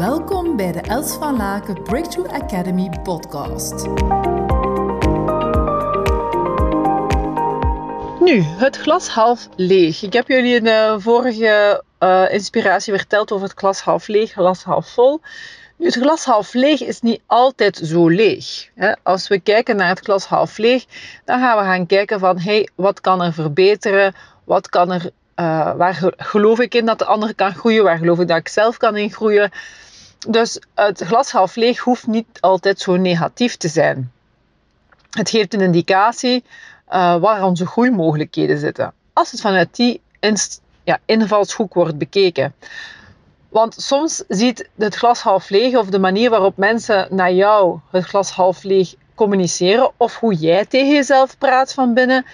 Welkom bij de Els van Laken Breakthrough Academy podcast. Nu, het glas half leeg. Ik heb jullie in de vorige uh, inspiratie verteld over het glas half leeg, glas half vol. Nu, het glas half leeg is niet altijd zo leeg. Als we kijken naar het glas half leeg, dan gaan we gaan kijken van hey, wat kan er verbeteren? Wat kan er, uh, waar geloof ik in dat de ander kan groeien? Waar geloof ik dat ik zelf kan in groeien? Dus het glas half leeg hoeft niet altijd zo negatief te zijn. Het geeft een indicatie uh, waar onze groeimogelijkheden zitten. Als het vanuit die ja, invalshoek wordt bekeken. Want soms ziet het glas half leeg of de manier waarop mensen naar jou het glas half leeg communiceren of hoe jij tegen jezelf praat van binnen,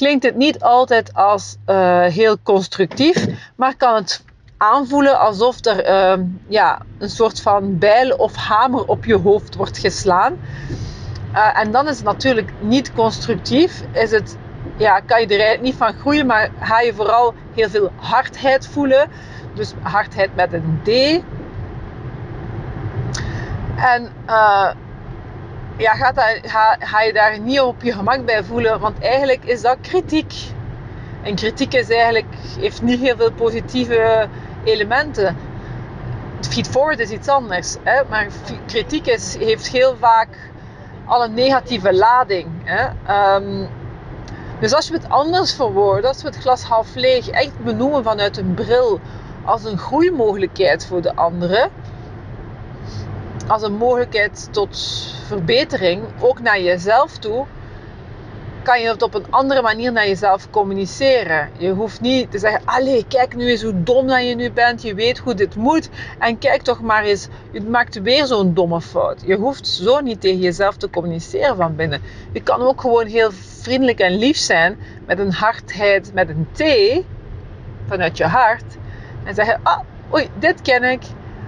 klinkt het niet altijd als uh, heel constructief, maar kan het aanvoelen alsof er uh, ja, een soort van bijl of hamer op je hoofd wordt geslaan. Uh, en dan is het natuurlijk niet constructief. Is het, ja, kan je er niet van groeien, maar ga je vooral heel veel hardheid voelen. Dus hardheid met een D. En uh, ja, gaat ga, ga, je daar niet op je gemak bij voelen, want eigenlijk is dat kritiek. En kritiek is eigenlijk, heeft niet heel veel positieve elementen. Feedforward is iets anders, hè? maar kritiek heeft heel vaak al een negatieve lading. Hè? Um, dus als we het anders verwoorden, als we het glas half leeg echt benoemen vanuit een bril als een groeimogelijkheid voor de anderen, als een mogelijkheid tot verbetering, ook naar jezelf toe, kan je het op een andere manier naar jezelf communiceren. Je hoeft niet te zeggen, allee, kijk nu eens hoe dom dat je nu bent, je weet hoe dit moet en kijk toch maar eens, je maakt weer zo'n domme fout. Je hoeft zo niet tegen jezelf te communiceren van binnen. Je kan ook gewoon heel vriendelijk en lief zijn met een hardheid, met een T vanuit je hart en zeggen, ah, oei, dit ken ik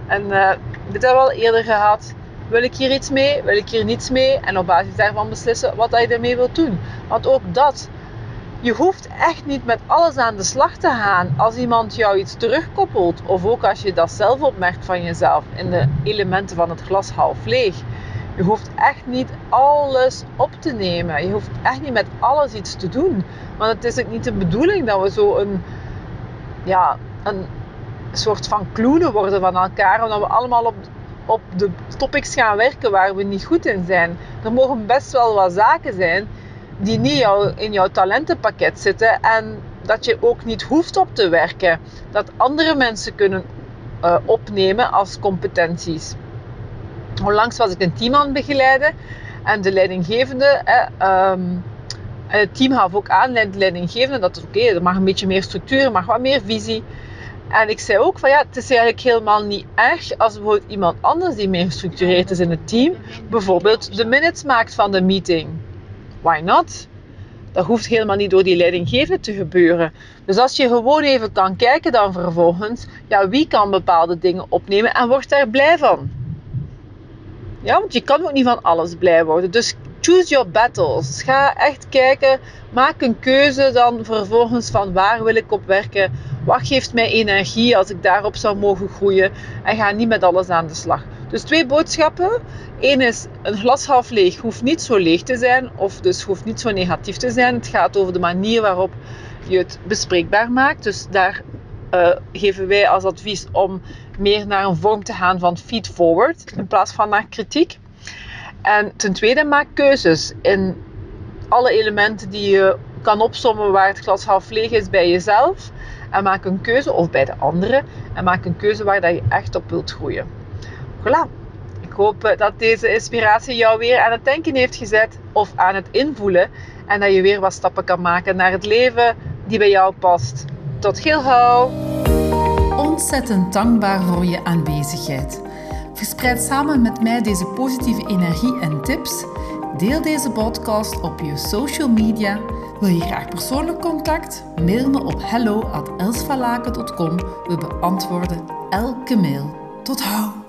en uh, dit hebben we al eerder gehad wil ik hier iets mee? Wil ik hier niets mee? En op basis daarvan beslissen wat je ermee wilt doen. Want ook dat, je hoeft echt niet met alles aan de slag te gaan als iemand jou iets terugkoppelt. Of ook als je dat zelf opmerkt van jezelf in de elementen van het glas half leeg. Je hoeft echt niet alles op te nemen. Je hoeft echt niet met alles iets te doen. Want het is ook niet de bedoeling dat we zo een, ja, een soort van kloenen worden van elkaar. Omdat we allemaal op op de topics gaan werken waar we niet goed in zijn. Er mogen best wel wat zaken zijn die niet in jouw talentenpakket zitten en dat je ook niet hoeft op te werken. Dat andere mensen kunnen uh, opnemen als competenties. Onlangs was ik een team aan het begeleiden en de leidinggevende, eh, um, het team gaf ook aan, de leidinggevende, dat oké, okay, er mag een beetje meer structuur, mag wat meer visie. En ik zei ook van ja, het is eigenlijk helemaal niet erg als bijvoorbeeld iemand anders die meer gestructureerd is in het team, bijvoorbeeld de minutes maakt van de meeting. Why not? Dat hoeft helemaal niet door die leidinggevende te gebeuren. Dus als je gewoon even kan kijken dan vervolgens, ja, wie kan bepaalde dingen opnemen en wordt daar blij van? Ja, want je kan ook niet van alles blij worden. Dus choose your battles. Ga echt kijken, maak een keuze dan vervolgens van waar wil ik op werken wat geeft mij energie als ik daarop zou mogen groeien? En ga niet met alles aan de slag. Dus twee boodschappen. Eén is, een glas half leeg hoeft niet zo leeg te zijn. Of dus hoeft niet zo negatief te zijn. Het gaat over de manier waarop je het bespreekbaar maakt. Dus daar uh, geven wij als advies om meer naar een vorm te gaan van feed forward. In plaats van naar kritiek. En ten tweede, maak keuzes in alle elementen die je kan opsommen waar het glas half leeg is bij jezelf. En maak een keuze, of bij de anderen, en maak een keuze waar dat je echt op wilt groeien. Voilà. Ik hoop eh, dat deze inspiratie jou weer aan het denken heeft gezet of aan het invoelen. En dat je weer wat stappen kan maken naar het leven die bij jou past. Tot heel gauw! Ontzettend dankbaar voor je aanwezigheid. Verspreid samen met mij deze positieve energie en tips. Deel deze podcast op je social media wil je graag persoonlijk contact? Mail me op hello@elsvalaken.com. We beantwoorden elke mail. Tot hou!